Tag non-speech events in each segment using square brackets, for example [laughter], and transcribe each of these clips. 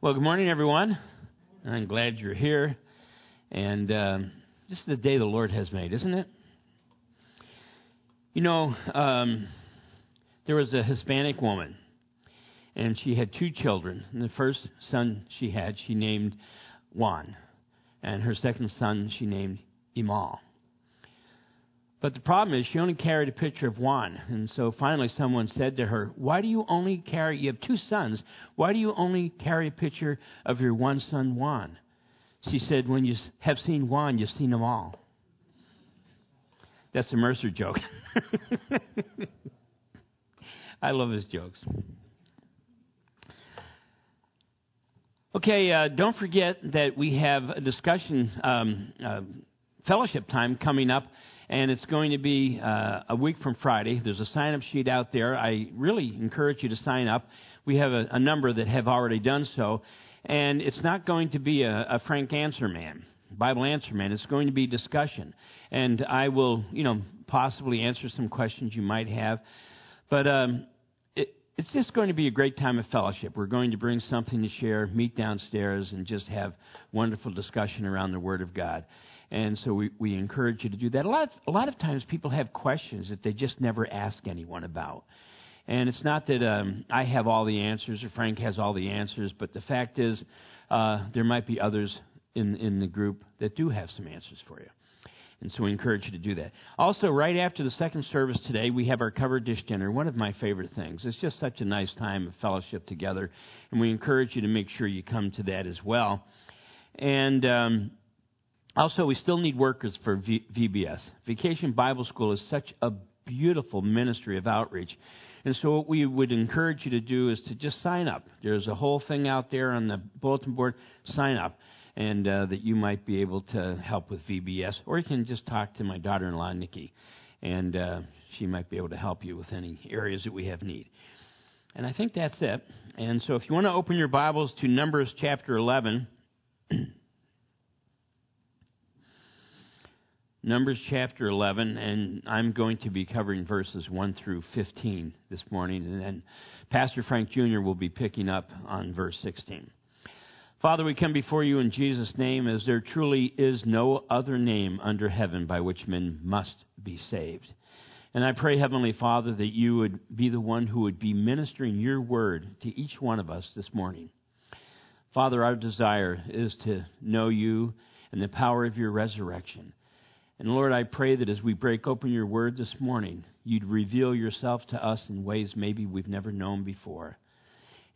Well, good morning, everyone. I'm glad you're here. And um, this is the day the Lord has made, isn't it? You know, um, there was a Hispanic woman, and she had two children. And the first son she had, she named Juan. And her second son, she named Imal. But the problem is, she only carried a picture of Juan. And so finally, someone said to her, Why do you only carry, you have two sons, why do you only carry a picture of your one son, Juan? She said, When you have seen Juan, you've seen them all. That's a Mercer joke. [laughs] I love his jokes. Okay, uh, don't forget that we have a discussion, um, uh, fellowship time coming up and it's going to be uh, a week from Friday. There's a sign up sheet out there. I really encourage you to sign up. We have a, a number that have already done so, and it's not going to be a, a frank answer man. Bible answer man. It's going to be discussion, and I will, you know, possibly answer some questions you might have, but um, it, it's just going to be a great time of fellowship. We're going to bring something to share, meet downstairs, and just have wonderful discussion around the Word of God. And so we, we encourage you to do that. A lot, a lot of times people have questions that they just never ask anyone about. And it's not that um, I have all the answers or Frank has all the answers, but the fact is uh, there might be others in, in the group that do have some answers for you. And so we encourage you to do that. Also, right after the second service today, we have our covered dish dinner, one of my favorite things. It's just such a nice time of fellowship together, and we encourage you to make sure you come to that as well. And um, also, we still need workers for v- VBS. Vacation Bible School is such a beautiful ministry of outreach. And so, what we would encourage you to do is to just sign up. There's a whole thing out there on the bulletin board. Sign up, and uh, that you might be able to help with VBS. Or you can just talk to my daughter in law, Nikki, and uh, she might be able to help you with any areas that we have need. And I think that's it. And so, if you want to open your Bibles to Numbers chapter 11. [clears throat] Numbers chapter 11, and I'm going to be covering verses 1 through 15 this morning, and then Pastor Frank Jr. will be picking up on verse 16. Father, we come before you in Jesus' name as there truly is no other name under heaven by which men must be saved. And I pray, Heavenly Father, that you would be the one who would be ministering your word to each one of us this morning. Father, our desire is to know you and the power of your resurrection. And Lord, I pray that as we break open your word this morning, you'd reveal yourself to us in ways maybe we've never known before.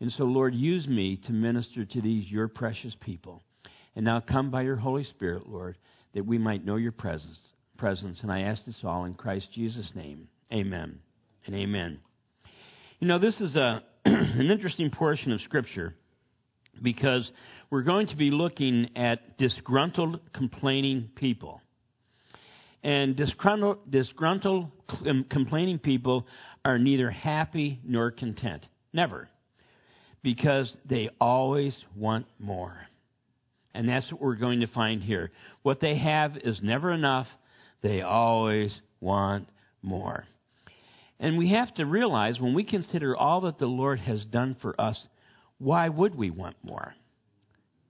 And so, Lord, use me to minister to these, your precious people. And now come by your Holy Spirit, Lord, that we might know your presence. presence. And I ask this all in Christ Jesus' name. Amen and amen. You know, this is a, [clears throat] an interesting portion of Scripture because we're going to be looking at disgruntled, complaining people. And disgruntled, disgruntled, complaining people are neither happy nor content. Never. Because they always want more. And that's what we're going to find here. What they have is never enough. They always want more. And we have to realize when we consider all that the Lord has done for us, why would we want more?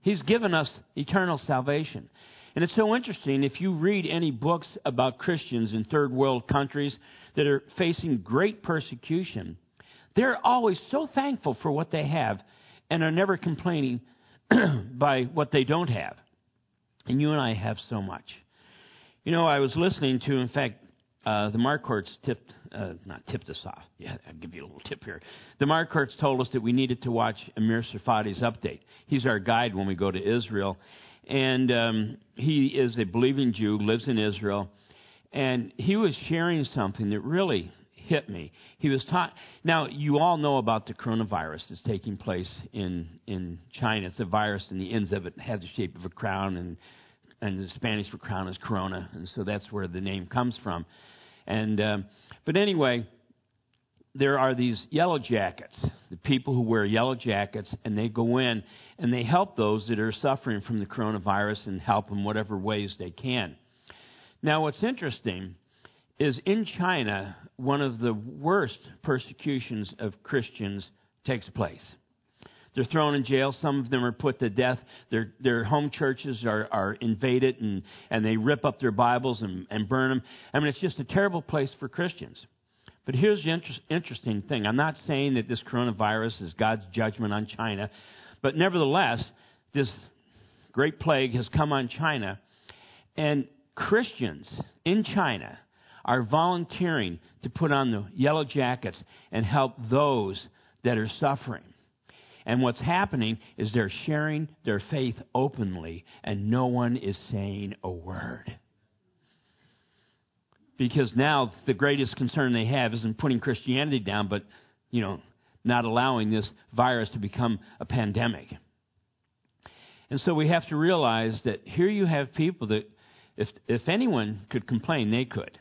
He's given us eternal salvation. And it's so interesting if you read any books about Christians in third world countries that are facing great persecution, they're always so thankful for what they have and are never complaining [clears throat] by what they don't have. And you and I have so much. You know, I was listening to, in fact, uh, the Marquarts tipped, uh, not tipped us off. Yeah, I'll give you a little tip here. The Marquarts told us that we needed to watch Amir Tsarfati's update. He's our guide when we go to Israel. And um, he is a believing Jew, lives in Israel. And he was sharing something that really hit me. He was taught. Now, you all know about the coronavirus that's taking place in, in China. It's a virus, and the ends of it have the shape of a crown, and, and the Spanish for crown is corona. And so that's where the name comes from. And, um, but anyway, there are these yellow jackets, the people who wear yellow jackets, and they go in and they help those that are suffering from the coronavirus and help them whatever ways they can. Now, what's interesting is in China, one of the worst persecutions of Christians takes place. They're thrown in jail. Some of them are put to death. Their, their home churches are, are invaded and, and they rip up their Bibles and, and burn them. I mean, it's just a terrible place for Christians. But here's the inter- interesting thing. I'm not saying that this coronavirus is God's judgment on China, but nevertheless, this great plague has come on China, and Christians in China are volunteering to put on the yellow jackets and help those that are suffering. And what's happening is they're sharing their faith openly, and no one is saying a word. Because now the greatest concern they have isn't putting Christianity down, but, you know, not allowing this virus to become a pandemic. And so we have to realize that here you have people that, if, if anyone could complain, they could.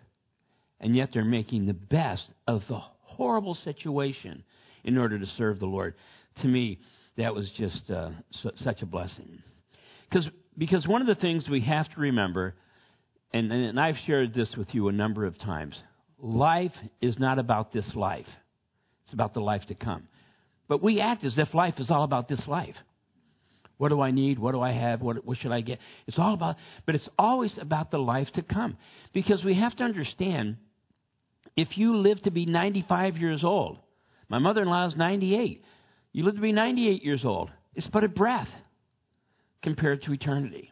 And yet they're making the best of the horrible situation in order to serve the Lord. To me, that was just uh, su- such a blessing. Because because one of the things we have to remember, and, and I've shared this with you a number of times, life is not about this life. It's about the life to come. But we act as if life is all about this life. What do I need? What do I have? What, what should I get? It's all about, but it's always about the life to come. Because we have to understand if you live to be 95 years old, my mother in law is 98. You live to be 98 years old. It's but a breath compared to eternity.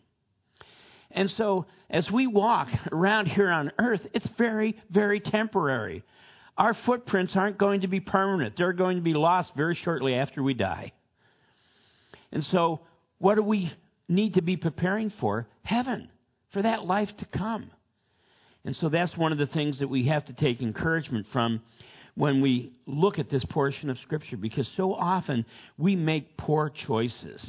And so, as we walk around here on earth, it's very, very temporary. Our footprints aren't going to be permanent, they're going to be lost very shortly after we die. And so, what do we need to be preparing for? Heaven, for that life to come. And so that's one of the things that we have to take encouragement from when we look at this portion of Scripture, because so often we make poor choices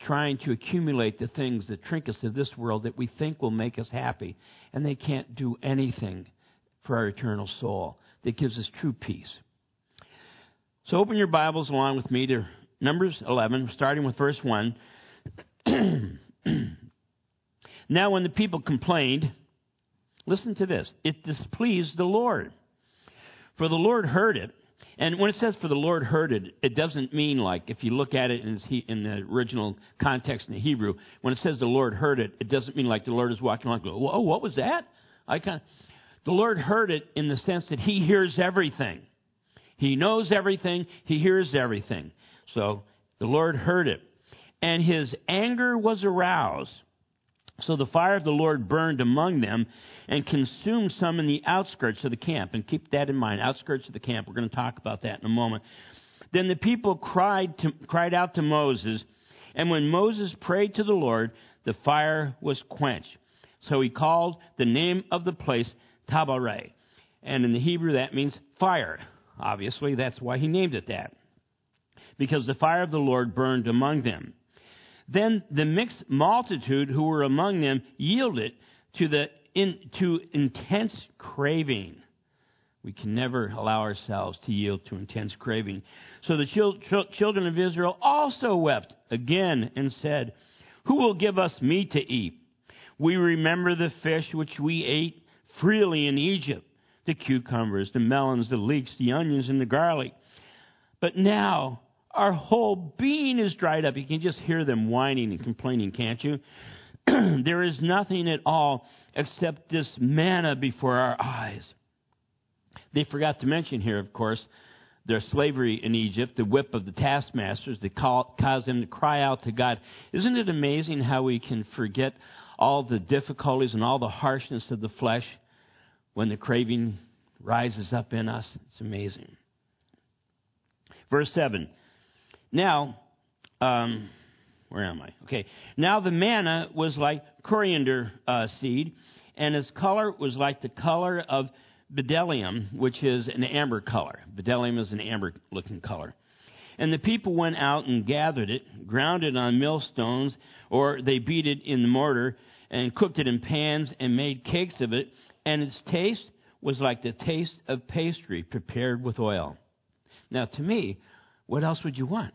trying to accumulate the things, the trinkets of this world that we think will make us happy, and they can't do anything for our eternal soul that gives us true peace. So open your Bibles along with me to Numbers 11, starting with verse 1. [clears throat] now, when the people complained, listen to this it displeased the Lord. For the Lord heard it. And when it says for the Lord heard it, it doesn't mean like, if you look at it in, in the original context in the Hebrew, when it says the Lord heard it, it doesn't mean like the Lord is walking along and going, whoa, what was that? I kind of, the Lord heard it in the sense that He hears everything. He knows everything. He hears everything. So the Lord heard it. And His anger was aroused. So the fire of the Lord burned among them and consumed some in the outskirts of the camp. And keep that in mind, outskirts of the camp. We're going to talk about that in a moment. Then the people cried, to, cried out to Moses, and when Moses prayed to the Lord, the fire was quenched. So he called the name of the place Taberah. And in the Hebrew, that means fire. Obviously, that's why he named it that. Because the fire of the Lord burned among them. Then the mixed multitude who were among them yielded to the in, to intense craving. We can never allow ourselves to yield to intense craving. So the chil- children of Israel also wept again and said, Who will give us meat to eat? We remember the fish which we ate freely in Egypt the cucumbers, the melons, the leeks, the onions, and the garlic. But now our whole being is dried up. You can just hear them whining and complaining, can't you? [clears throat] there is nothing at all except this manna before our eyes. They forgot to mention here, of course, their slavery in Egypt, the whip of the taskmasters that caused them to cry out to God. Isn't it amazing how we can forget all the difficulties and all the harshness of the flesh when the craving rises up in us? It's amazing. Verse 7. Now, um, where am I? Okay. Now the manna was like coriander uh, seed, and its color was like the color of bdellium, which is an amber color. Bdellium is an amber looking color. And the people went out and gathered it, ground it on millstones, or they beat it in the mortar, and cooked it in pans, and made cakes of it. And its taste was like the taste of pastry prepared with oil. Now, to me, what else would you want?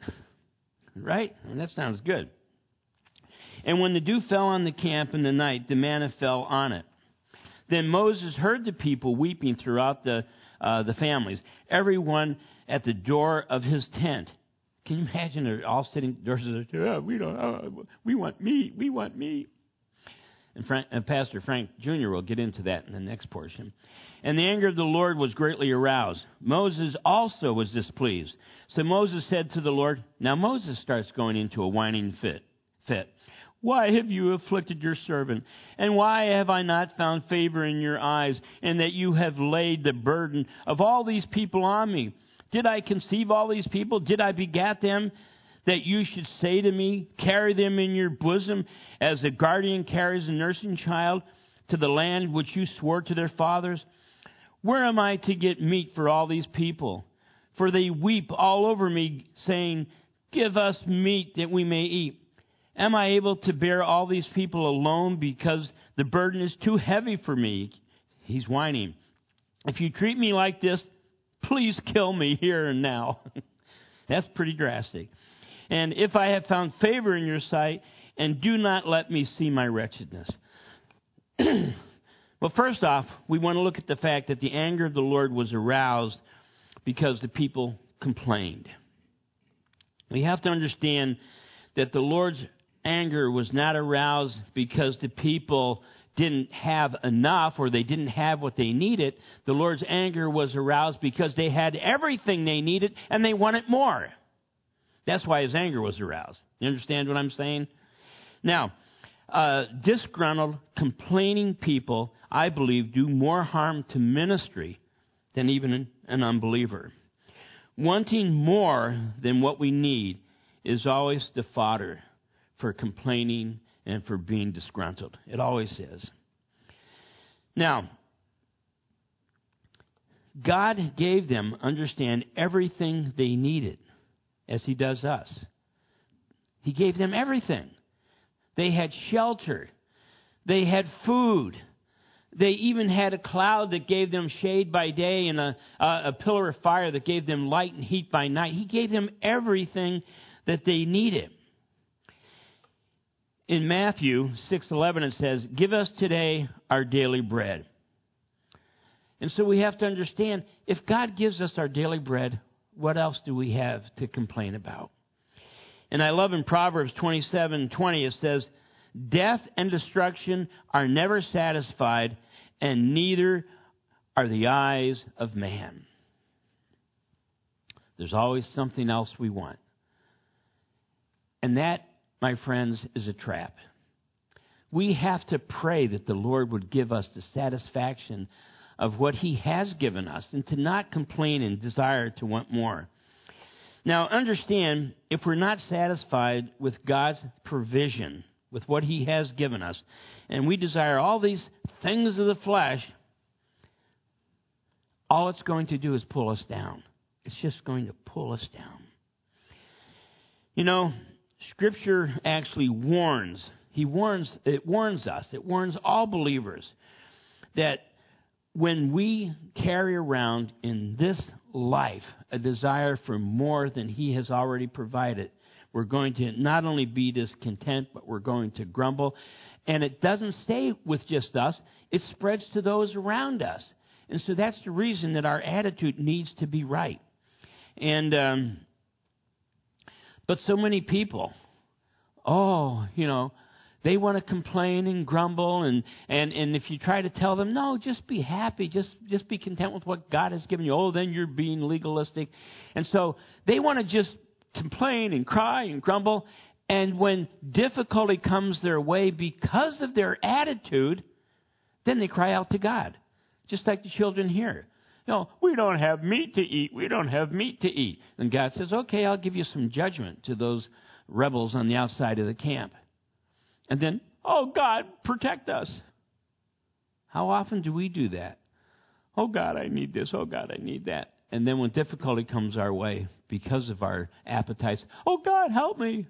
Right? And that sounds good. And when the dew fell on the camp in the night, the manna fell on it. Then Moses heard the people weeping throughout the, uh, the families, everyone at the door of his tent. Can you imagine they're all sitting, are, oh, we don't, oh, we want meat, we want meat. And, Frank, and Pastor Frank Jr. will get into that in the next portion. And the anger of the Lord was greatly aroused. Moses also was displeased. So Moses said to the Lord, Now Moses starts going into a whining fit. fit. Why have you afflicted your servant? And why have I not found favor in your eyes, and that you have laid the burden of all these people on me? Did I conceive all these people? Did I begat them? That you should say to me, Carry them in your bosom, as a guardian carries a nursing child to the land which you swore to their fathers? Where am I to get meat for all these people? For they weep all over me, saying, Give us meat that we may eat. Am I able to bear all these people alone because the burden is too heavy for me? He's whining. If you treat me like this, Please kill me here and now. [laughs] That's pretty drastic. And if I have found favor in your sight, and do not let me see my wretchedness. [clears throat] well, first off, we want to look at the fact that the anger of the Lord was aroused because the people complained. We have to understand that the Lord's anger was not aroused because the people didn't have enough or they didn't have what they needed, the Lord's anger was aroused because they had everything they needed and they wanted more. That's why his anger was aroused. You understand what I'm saying? Now, uh, disgruntled, complaining people, I believe, do more harm to ministry than even an unbeliever. Wanting more than what we need is always the fodder for complaining and for being disgruntled. It always is. Now, God gave them, understand, everything they needed, as He does us. He gave them everything. They had shelter, they had food. They even had a cloud that gave them shade by day and a, a, a pillar of fire that gave them light and heat by night. He gave them everything that they needed in Matthew 6:11 it says, "Give us today our daily bread." And so we have to understand if God gives us our daily bread, what else do we have to complain about? And I love in Proverbs 27:20 it says, "Death and destruction are never satisfied, and neither are the eyes of man." There's always something else we want. And that my friends, is a trap. We have to pray that the Lord would give us the satisfaction of what He has given us and to not complain and desire to want more. Now, understand, if we're not satisfied with God's provision, with what He has given us, and we desire all these things of the flesh, all it's going to do is pull us down. It's just going to pull us down. You know, Scripture actually warns. He warns, it warns us, it warns all believers that when we carry around in this life a desire for more than He has already provided, we're going to not only be discontent, but we're going to grumble. And it doesn't stay with just us, it spreads to those around us. And so that's the reason that our attitude needs to be right. And um, but so many people, oh, you know, they want to complain and grumble and, and, and if you try to tell them, no, just be happy, just just be content with what God has given you, oh, then you're being legalistic. And so they want to just complain and cry and grumble. And when difficulty comes their way because of their attitude, then they cry out to God. Just like the children here. You know, we don't have meat to eat. We don't have meat to eat. And God says, okay, I'll give you some judgment to those rebels on the outside of the camp. And then, oh, God, protect us. How often do we do that? Oh, God, I need this. Oh, God, I need that. And then when difficulty comes our way because of our appetites, oh, God, help me.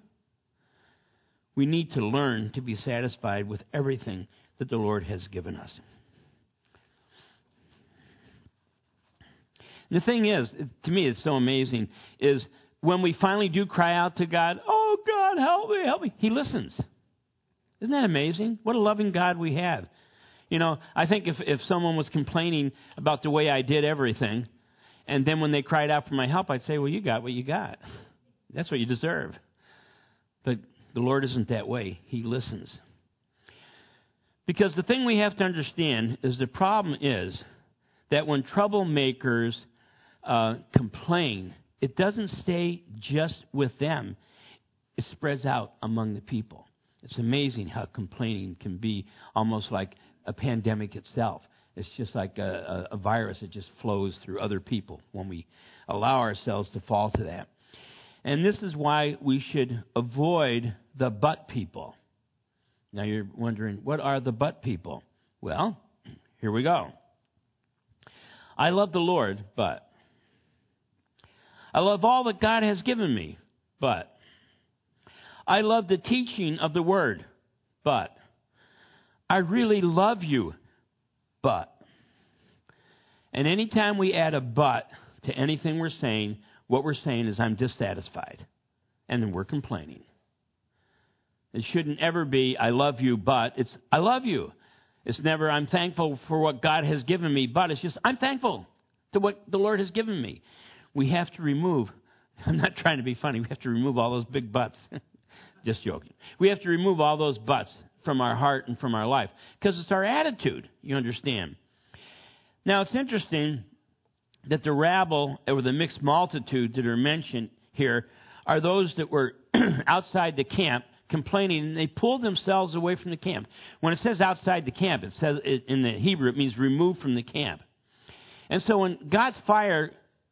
We need to learn to be satisfied with everything that the Lord has given us. the thing is, to me, it's so amazing, is when we finally do cry out to God, oh God, help me, help me, He listens. Isn't that amazing? What a loving God we have. You know, I think if, if someone was complaining about the way I did everything, and then when they cried out for my help, I'd say, well, you got what you got. That's what you deserve. But the Lord isn't that way. He listens. Because the thing we have to understand is the problem is that when troublemakers uh, complain, it doesn't stay just with them, it spreads out among the people. It's amazing how complaining can be almost like a pandemic itself. It's just like a, a, virus that just flows through other people when we allow ourselves to fall to that. And this is why we should avoid the butt people. Now you're wondering, what are the butt people? Well, here we go. I love the Lord, but. I love all that God has given me, but. I love the teaching of the Word, but. I really love you, but. And anytime we add a but to anything we're saying, what we're saying is, I'm dissatisfied. And then we're complaining. It shouldn't ever be, I love you, but it's, I love you. It's never, I'm thankful for what God has given me, but it's just, I'm thankful to what the Lord has given me. We have to remove, [laughs] I'm not trying to be funny, we have to remove all those big buts. [laughs] just joking. We have to remove all those buts from our heart and from our life because it's our attitude, you understand. Now, it's interesting that the rabble or the mixed multitude that are mentioned here are those that were [clears throat] outside the camp complaining and they pulled themselves away from the camp. When it says outside the camp, it says in the Hebrew it means removed from the camp. And so when God's fire,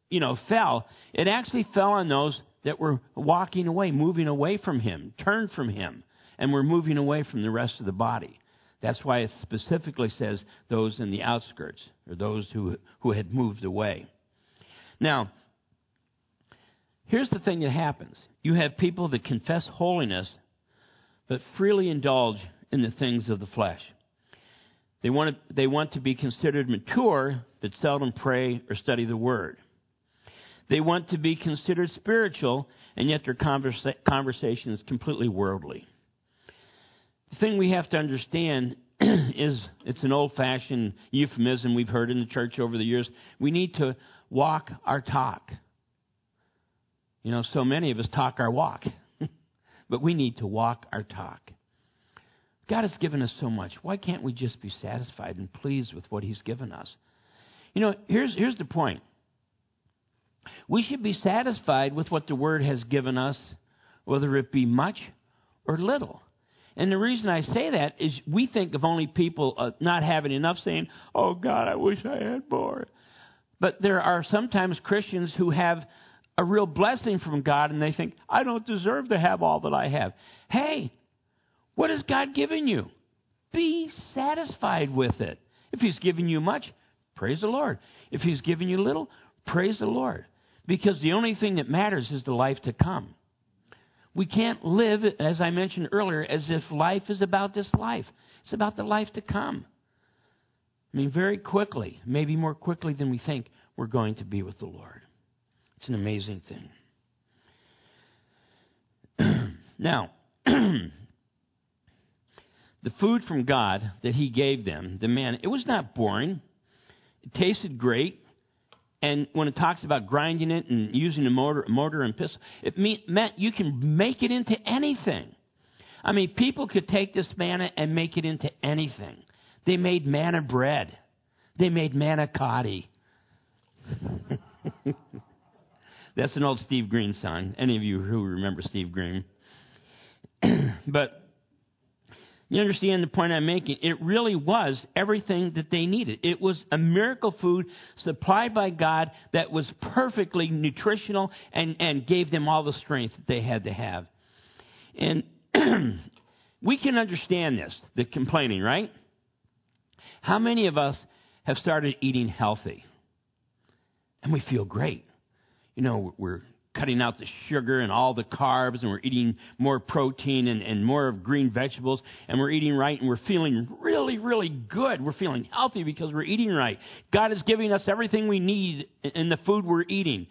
you know, fell, it actually fell on those that were walking away, moving away from him, turned from him, and we're moving away from the rest of the body. That's why it specifically says those in the outskirts, or those who, who had moved away. Now, here's the thing that happens you have people that confess holiness, but freely indulge in the things of the flesh. They want to, they want to be considered mature, but seldom pray or study the Word. They want to be considered spiritual, and yet their conversa- conversation is completely worldly. The thing we have to understand [clears throat] is it's an old fashioned euphemism we've heard in the church over the years. We need to walk our talk. You know, so many of us talk our walk, [laughs] but we need to walk our talk. God has given us so much. Why can't we just be satisfied and pleased with what He's given us? You know, here's, here's the point. We should be satisfied with what the Word has given us, whether it be much or little. And the reason I say that is we think of only people uh, not having enough saying, Oh God, I wish I had more. But there are sometimes Christians who have a real blessing from God and they think, I don't deserve to have all that I have. Hey, what has God given you? Be satisfied with it. If He's given you much, praise the Lord. If He's given you little, praise the Lord. Because the only thing that matters is the life to come. We can't live, as I mentioned earlier, as if life is about this life. It's about the life to come. I mean, very quickly, maybe more quickly than we think, we're going to be with the Lord. It's an amazing thing. [clears throat] now, [clears throat] the food from God that He gave them, the man, it was not boring. It tasted great. And when it talks about grinding it and using a mortar, mortar and pestle, it meant you can make it into anything. I mean, people could take this manna and make it into anything. They made manna bread. They made manna cotti. [laughs] That's an old Steve Green song. Any of you who remember Steve Green. [clears throat] but you understand the point I'm making? It really was everything that they needed. It was a miracle food supplied by God that was perfectly nutritional and, and gave them all the strength that they had to have. And [clears throat] we can understand this, the complaining, right? How many of us have started eating healthy? And we feel great. You know, we're cutting out the sugar and all the carbs, and we're eating more protein and, and more of green vegetables, and we're eating right, and we're feeling really, really good. We're feeling healthy because we're eating right. God is giving us everything we need in the food we're eating.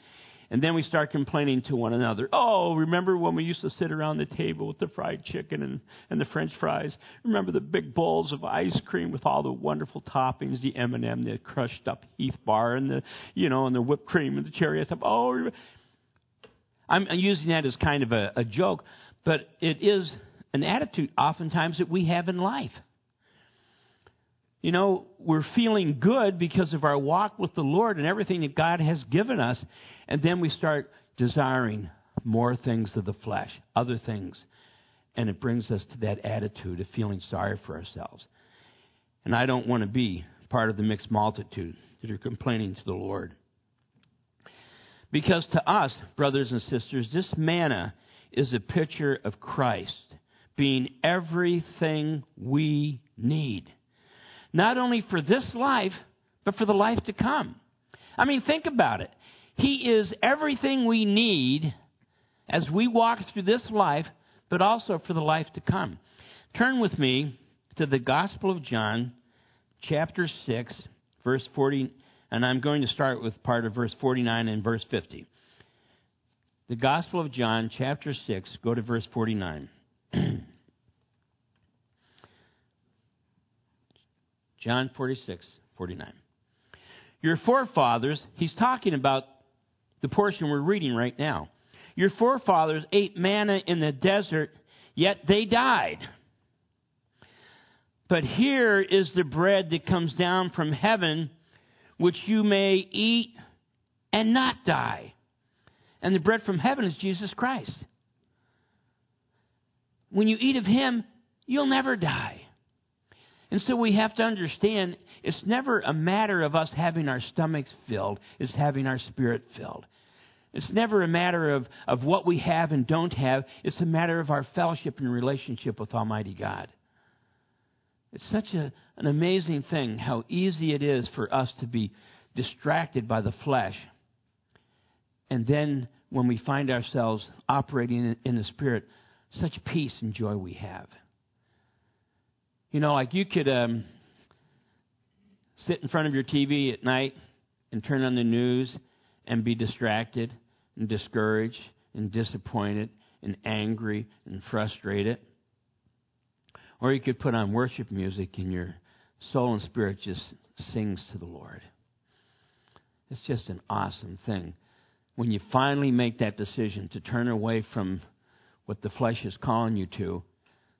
And then we start complaining to one another. Oh, remember when we used to sit around the table with the fried chicken and, and the French fries? Remember the big bowls of ice cream with all the wonderful toppings, the M&M, the crushed up Heath bar, and the you know, and the whipped cream and the cherry stuff. Oh, I'm using that as kind of a, a joke, but it is an attitude oftentimes that we have in life. You know, we're feeling good because of our walk with the Lord and everything that God has given us, and then we start desiring more things of the flesh, other things, and it brings us to that attitude of feeling sorry for ourselves. And I don't want to be part of the mixed multitude that are complaining to the Lord. Because to us, brothers and sisters, this manna is a picture of Christ being everything we need. Not only for this life, but for the life to come. I mean, think about it. He is everything we need as we walk through this life, but also for the life to come. Turn with me to the Gospel of John, chapter 6, verse 40, and I'm going to start with part of verse 49 and verse 50. The Gospel of John, chapter 6, go to verse 49. [clears throat] John 46, 49. Your forefathers, he's talking about the portion we're reading right now. Your forefathers ate manna in the desert, yet they died. But here is the bread that comes down from heaven, which you may eat and not die. And the bread from heaven is Jesus Christ. When you eat of Him, you'll never die. And so we have to understand it's never a matter of us having our stomachs filled, it's having our spirit filled. It's never a matter of, of what we have and don't have. It's a matter of our fellowship and relationship with Almighty God. It's such a, an amazing thing how easy it is for us to be distracted by the flesh. And then when we find ourselves operating in, in the Spirit, such peace and joy we have. You know, like you could um, sit in front of your TV at night and turn on the news and be distracted and discouraged and disappointed and angry and frustrated. Or you could put on worship music and your soul and spirit just sings to the Lord. It's just an awesome thing. When you finally make that decision to turn away from what the flesh is calling you to,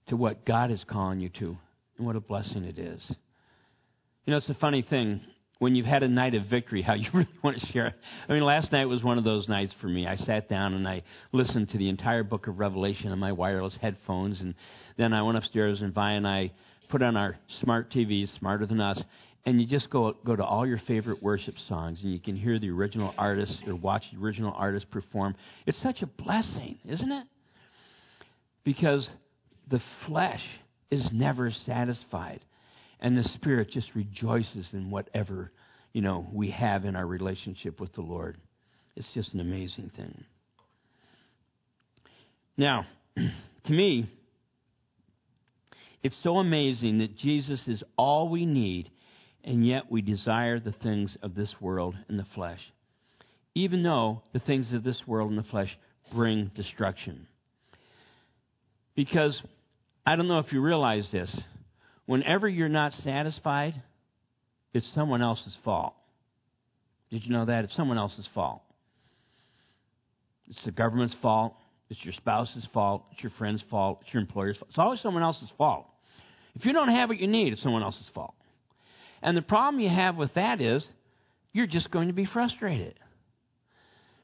to what God is calling you to, and what a blessing it is. You know, it's a funny thing when you've had a night of victory, how [laughs] you really want to share it. I mean, last night was one of those nights for me. I sat down and I listened to the entire book of Revelation on my wireless headphones, and then I went upstairs and Vi and I put on our smart TVs, smarter than us, and you just go go to all your favorite worship songs, and you can hear the original artists or watch the original artists perform. It's such a blessing, isn't it? Because the flesh is never satisfied and the Spirit just rejoices in whatever, you know, we have in our relationship with the Lord. It's just an amazing thing. Now, [clears throat] to me, it's so amazing that Jesus is all we need, and yet we desire the things of this world and the flesh, even though the things of this world and the flesh bring destruction. Because I don't know if you realize this, whenever you're not satisfied, it's someone else's fault. Did you know that? It's someone else's fault. It's the government's fault. It's your spouse's fault. It's your friend's fault. It's your employer's fault. It's always someone else's fault. If you don't have what you need, it's someone else's fault. And the problem you have with that is you're just going to be frustrated.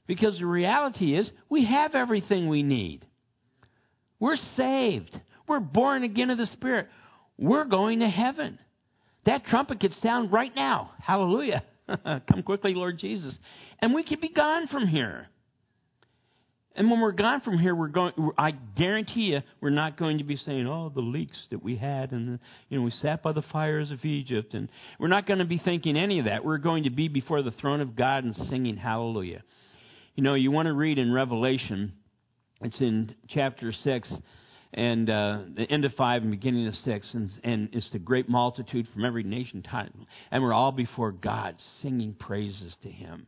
Because the reality is we have everything we need. We're saved. We're born again of the Spirit. We're going to heaven. That trumpet could sound right now. Hallelujah. [laughs] Come quickly, Lord Jesus. And we could be gone from here. And when we're gone from here, we're going. I guarantee you, we're not going to be saying, "Oh, the leeks that we had, and you know, we sat by the fires of Egypt." And we're not going to be thinking any of that. We're going to be before the throne of God and singing Hallelujah. You know, you want to read in Revelation. It's in chapter six and uh, the end of five and beginning of six, and, and it's the great multitude from every nation, time, and we're all before God singing praises to Him.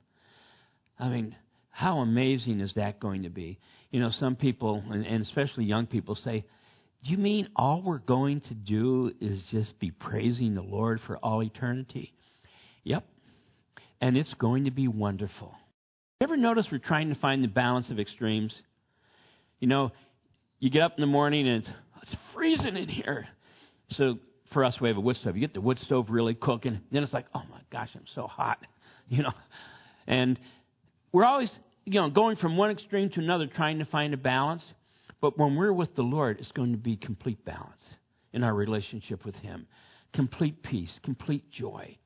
I mean, how amazing is that going to be? You know, some people, and, and especially young people, say, "Do you mean all we're going to do is just be praising the Lord for all eternity?" Yep, and it's going to be wonderful. ever notice we're trying to find the balance of extremes? You know, you get up in the morning and it's, it's freezing in here. So for us, we have a wood stove. You get the wood stove really cooking, then it's like, oh my gosh, I'm so hot, [laughs] you know. And we're always, you know, going from one extreme to another, trying to find a balance. But when we're with the Lord, it's going to be complete balance in our relationship with Him, complete peace, complete joy.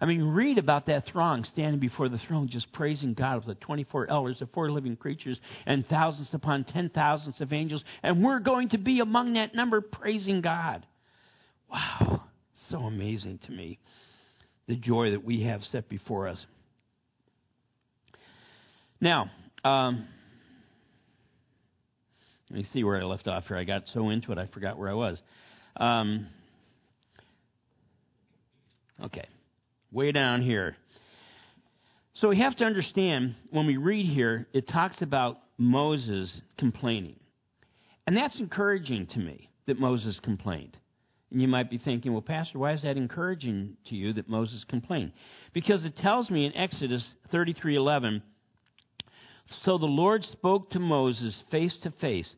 I mean, read about that throng standing before the throne, just praising God with the 24 elders, the four living creatures, and thousands upon ten thousands of angels. And we're going to be among that number praising God. Wow, so amazing to me. The joy that we have set before us. Now, um, let me see where I left off here. I got so into it, I forgot where I was. Um, okay, way down here. So we have to understand when we read here, it talks about Moses complaining. And that's encouraging to me that Moses complained. And you might be thinking, well, Pastor, why is that encouraging to you that Moses complained? Because it tells me in Exodus 33:11, so the Lord spoke to Moses face to face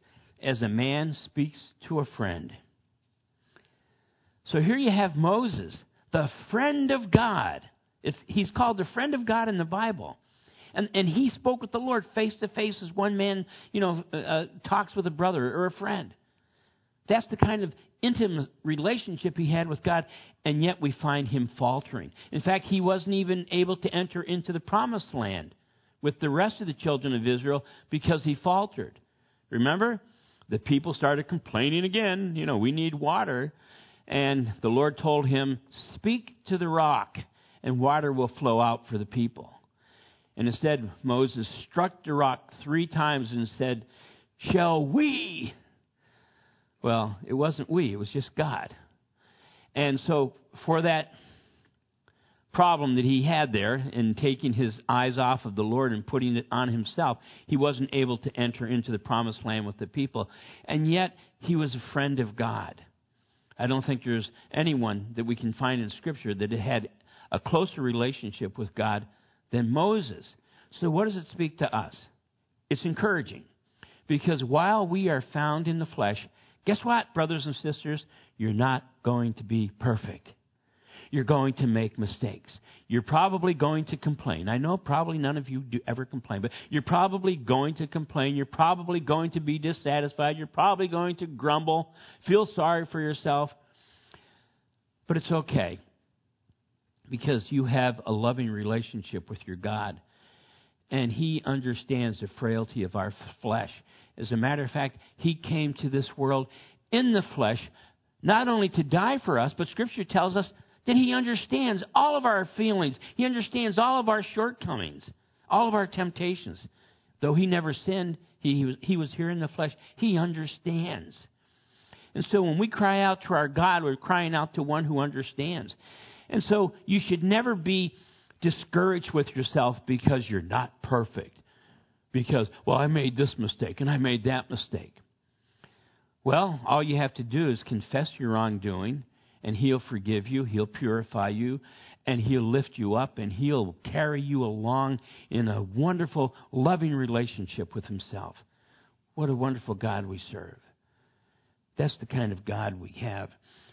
as a man speaks to a friend. So here you have Moses, the friend of God. It's, he's called the friend of God in the Bible. And, and he spoke with the Lord face to face as one man, you know, uh, uh talks with a brother or a friend. That's the kind of intimate relationship he had with God, and yet we find him faltering. In fact, he wasn't even able to enter into the promised land with the rest of the children of Israel because he faltered. Remember? The people started complaining again. You know, we need water. And the Lord told him, Speak to the rock, and water will flow out for the people. And instead, Moses struck the rock three times and said, Shall we well, it wasn't we, it was just God. And so, for that problem that he had there in taking his eyes off of the Lord and putting it on himself, he wasn't able to enter into the promised land with the people. And yet, he was a friend of God. I don't think there's anyone that we can find in Scripture that had a closer relationship with God than Moses. So, what does it speak to us? It's encouraging. Because while we are found in the flesh, Guess what, brothers and sisters? You're not going to be perfect. You're going to make mistakes. You're probably going to complain. I know probably none of you do ever complain, but you're probably going to complain. You're probably going to be dissatisfied. You're probably going to grumble, feel sorry for yourself. But it's okay because you have a loving relationship with your God. And He understands the frailty of our flesh. As a matter of fact, he came to this world in the flesh, not only to die for us, but Scripture tells us that he understands all of our feelings. He understands all of our shortcomings, all of our temptations. Though he never sinned, he, he, was, he was here in the flesh. He understands. And so when we cry out to our God, we're crying out to one who understands. And so you should never be discouraged with yourself because you're not perfect because, well, I made this mistake and I made that mistake. Well, all you have to do is confess your wrongdoing, and He'll forgive you, He'll purify you, and He'll lift you up, and He'll carry you along in a wonderful, loving relationship with Himself. What a wonderful God we serve. That's the kind of God we have.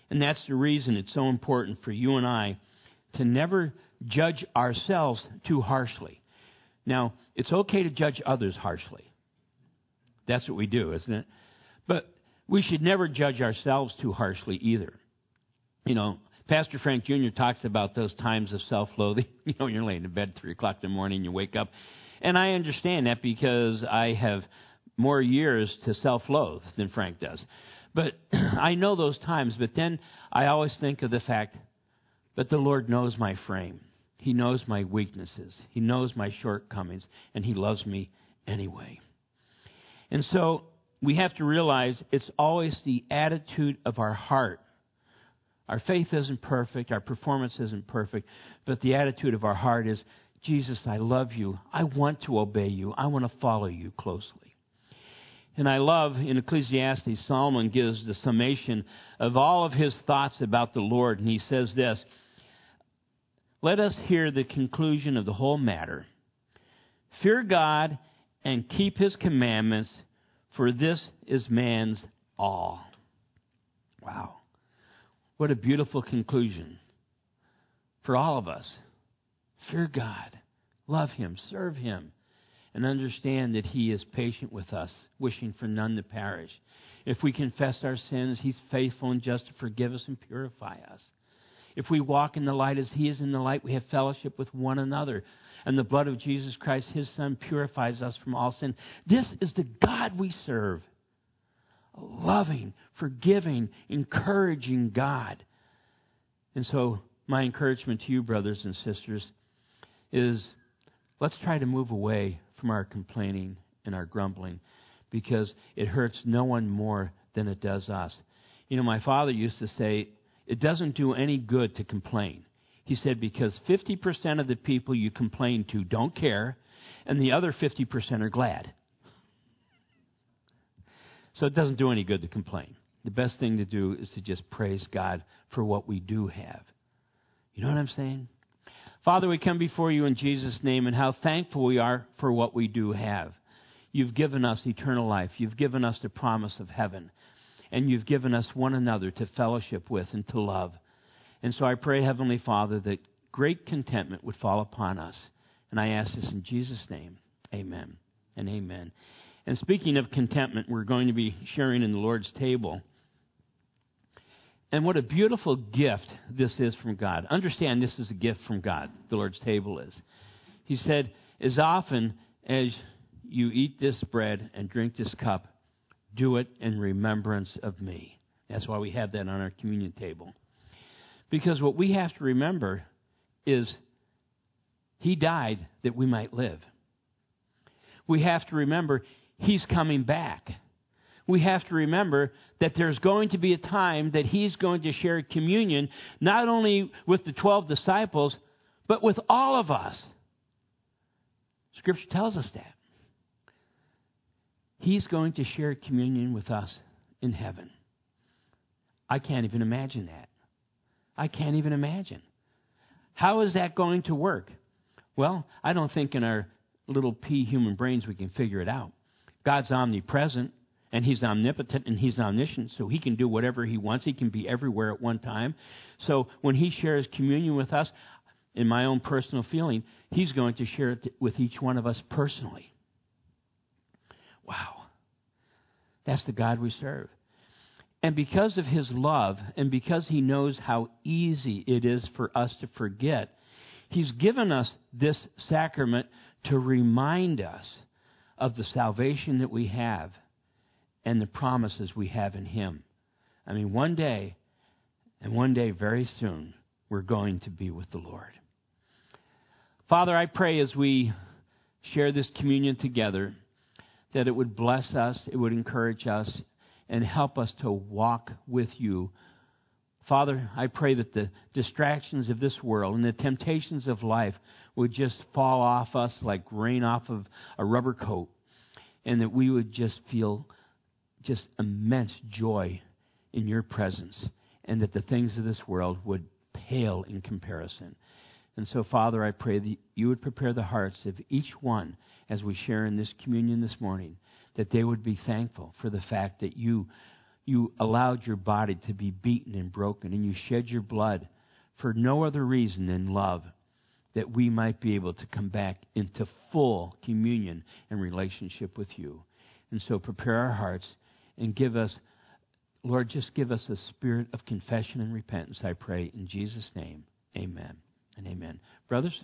And that's the reason it's so important for you and I to never judge ourselves too harshly. Now, it's okay to judge others harshly. That's what we do, isn't it? But we should never judge ourselves too harshly either. You know, Pastor Frank Jr. talks about those times of self loathing. [laughs] You know, you're laying in bed 3 o'clock in the morning, you wake up. And I understand that because I have more years to self loathe than Frank does. But [clears throat] I know those times, but then I always think of the fact that the Lord knows my frame. He knows my weaknesses, He knows my shortcomings, and He loves me anyway. And so we have to realize it's always the attitude of our heart. Our faith isn't perfect, our performance isn't perfect, but the attitude of our heart is Jesus, I love you. I want to obey you. I want to follow you closely. And I love in Ecclesiastes, Solomon gives the summation of all of his thoughts about the Lord, and he says this let us hear the conclusion of the whole matter. Fear God and keep his commandments, for this is man's all. Wow. What a beautiful conclusion for all of us. Fear God, love him, serve him, and understand that he is patient with us, wishing for none to perish. If we confess our sins, he's faithful and just to forgive us and purify us. If we walk in the light as he is in the light, we have fellowship with one another. And the blood of Jesus Christ, his son, purifies us from all sin. This is the God we serve. Loving, forgiving, encouraging God. And so, my encouragement to you, brothers and sisters, is let's try to move away from our complaining and our grumbling because it hurts no one more than it does us. You know, my father used to say, it doesn't do any good to complain. He said, because 50% of the people you complain to don't care, and the other 50% are glad. So it doesn't do any good to complain. The best thing to do is to just praise God for what we do have. You know what I'm saying? Father, we come before you in Jesus' name, and how thankful we are for what we do have. You've given us eternal life. You've given us the promise of heaven and you've given us one another to fellowship with and to love. And so I pray, Heavenly Father, that great contentment would fall upon us. And I ask this in Jesus' name. Amen and amen. And speaking of contentment, we're going to be sharing in the Lord's table. And what a beautiful gift this is from God. Understand this is a gift from God, the Lord's table is. He said, As often as you eat this bread and drink this cup, do it in remembrance of me. That's why we have that on our communion table. Because what we have to remember is he died that we might live. We have to remember he's coming back. We have to remember that there's going to be a time that he's going to share communion not only with the 12 disciples, but with all of us. Scripture tells us that. He's going to share communion with us in heaven. I can't even imagine that. I can't even imagine. How is that going to work? Well, I don't think in our little pea human brains we can figure it out. God's omnipresent and he's omnipotent and he's omniscient, so he can do whatever he wants. He can be everywhere at one time. So when he shares communion with us, in my own personal feeling, he's going to share it with each one of us personally. Wow. That's the God we serve. And because of his love, and because he knows how easy it is for us to forget, he's given us this sacrament to remind us of the salvation that we have and the promises we have in him. I mean, one day, and one day very soon, we're going to be with the Lord. Father, I pray as we share this communion together that it would bless us, it would encourage us, and help us to walk with you. Father, I pray that the distractions of this world and the temptations of life would just fall off us like rain off of a rubber coat, and that we would just feel just immense joy in your presence, and that the things of this world would pale in comparison. And so, Father, I pray that you would prepare the hearts of each one as we share in this communion this morning, that they would be thankful for the fact that you, you allowed your body to be beaten and broken, and you shed your blood for no other reason than love, that we might be able to come back into full communion and relationship with you. And so, prepare our hearts and give us, Lord, just give us a spirit of confession and repentance, I pray, in Jesus' name. Amen and amen. Brothers?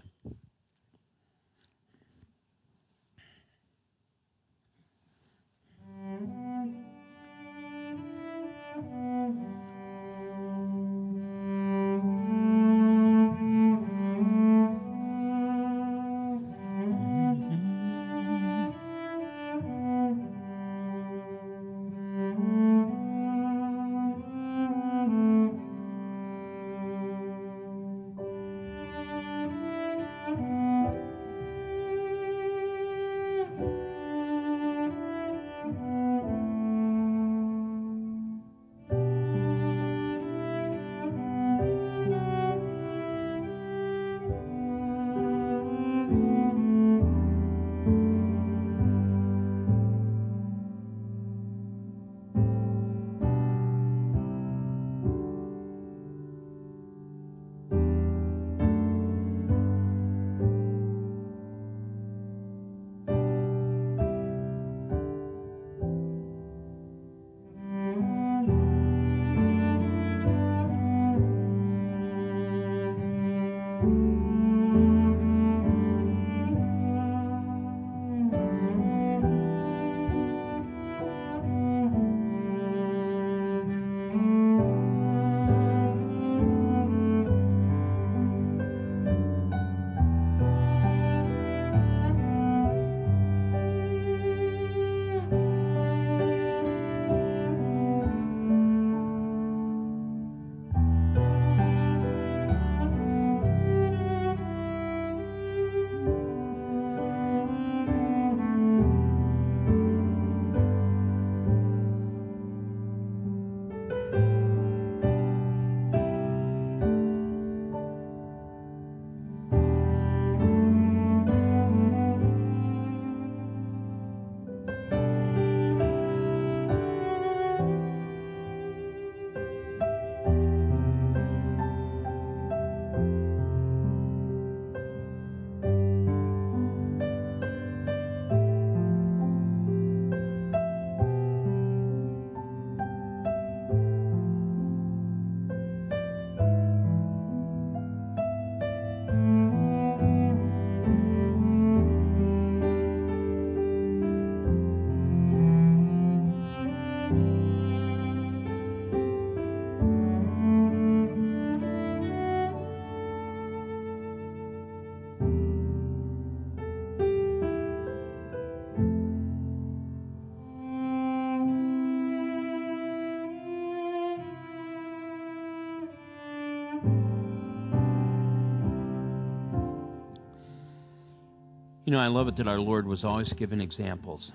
You know, I love it that our Lord was always giving examples.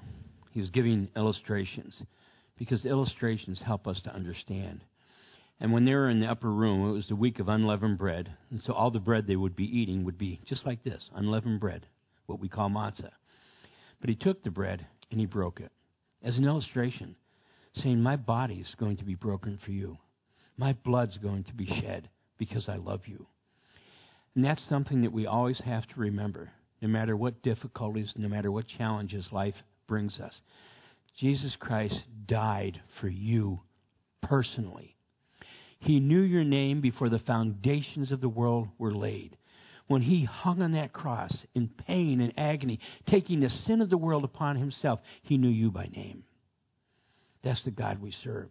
He was giving illustrations because illustrations help us to understand. And when they were in the upper room, it was the week of unleavened bread. And so all the bread they would be eating would be just like this unleavened bread, what we call matzah. But he took the bread and he broke it as an illustration, saying, My body is going to be broken for you. My blood's going to be shed because I love you. And that's something that we always have to remember, no matter what difficulties, no matter what challenges life brings us. Jesus Christ died for you personally. He knew your name before the foundations of the world were laid. When he hung on that cross in pain and agony, taking the sin of the world upon himself, he knew you by name. That's the God we serve.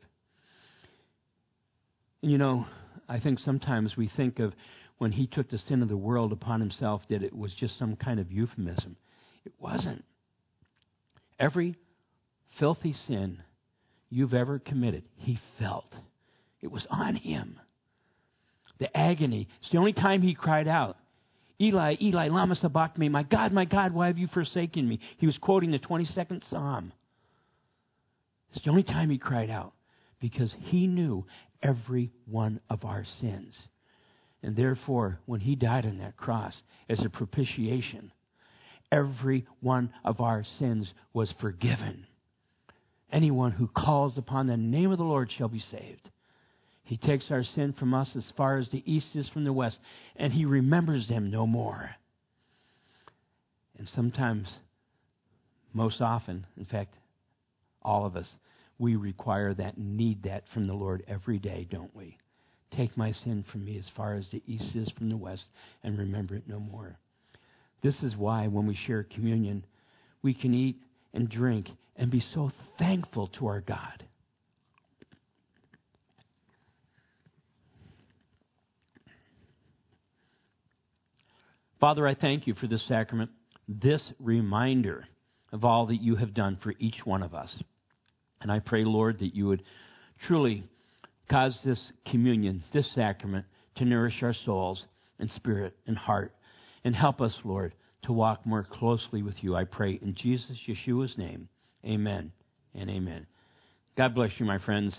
And you know, I think sometimes we think of when he took the sin of the world upon himself that it was just some kind of euphemism. It wasn't. Every filthy sin you've ever committed, he felt. It was on him. The agony. It's the only time he cried out. Eli, Eli, lama sabachthani, my God, my God, why have you forsaken me? He was quoting the 22nd Psalm. It's the only time he cried out because he knew every one of our sins. And therefore, when he died on that cross as a propitiation, every one of our sins was forgiven. Anyone who calls upon the name of the Lord shall be saved. He takes our sin from us as far as the east is from the west, and He remembers them no more. And sometimes, most often, in fact, all of us, we require that, need that from the Lord every day, don't we? Take my sin from me as far as the east is from the west, and remember it no more. This is why when we share communion, we can eat and drink and be so thankful to our God. Father, I thank you for this sacrament, this reminder of all that you have done for each one of us. And I pray, Lord, that you would truly cause this communion, this sacrament, to nourish our souls and spirit and heart. And help us, Lord, to walk more closely with you. I pray in Jesus, Yeshua's name. Amen and amen. God bless you, my friends.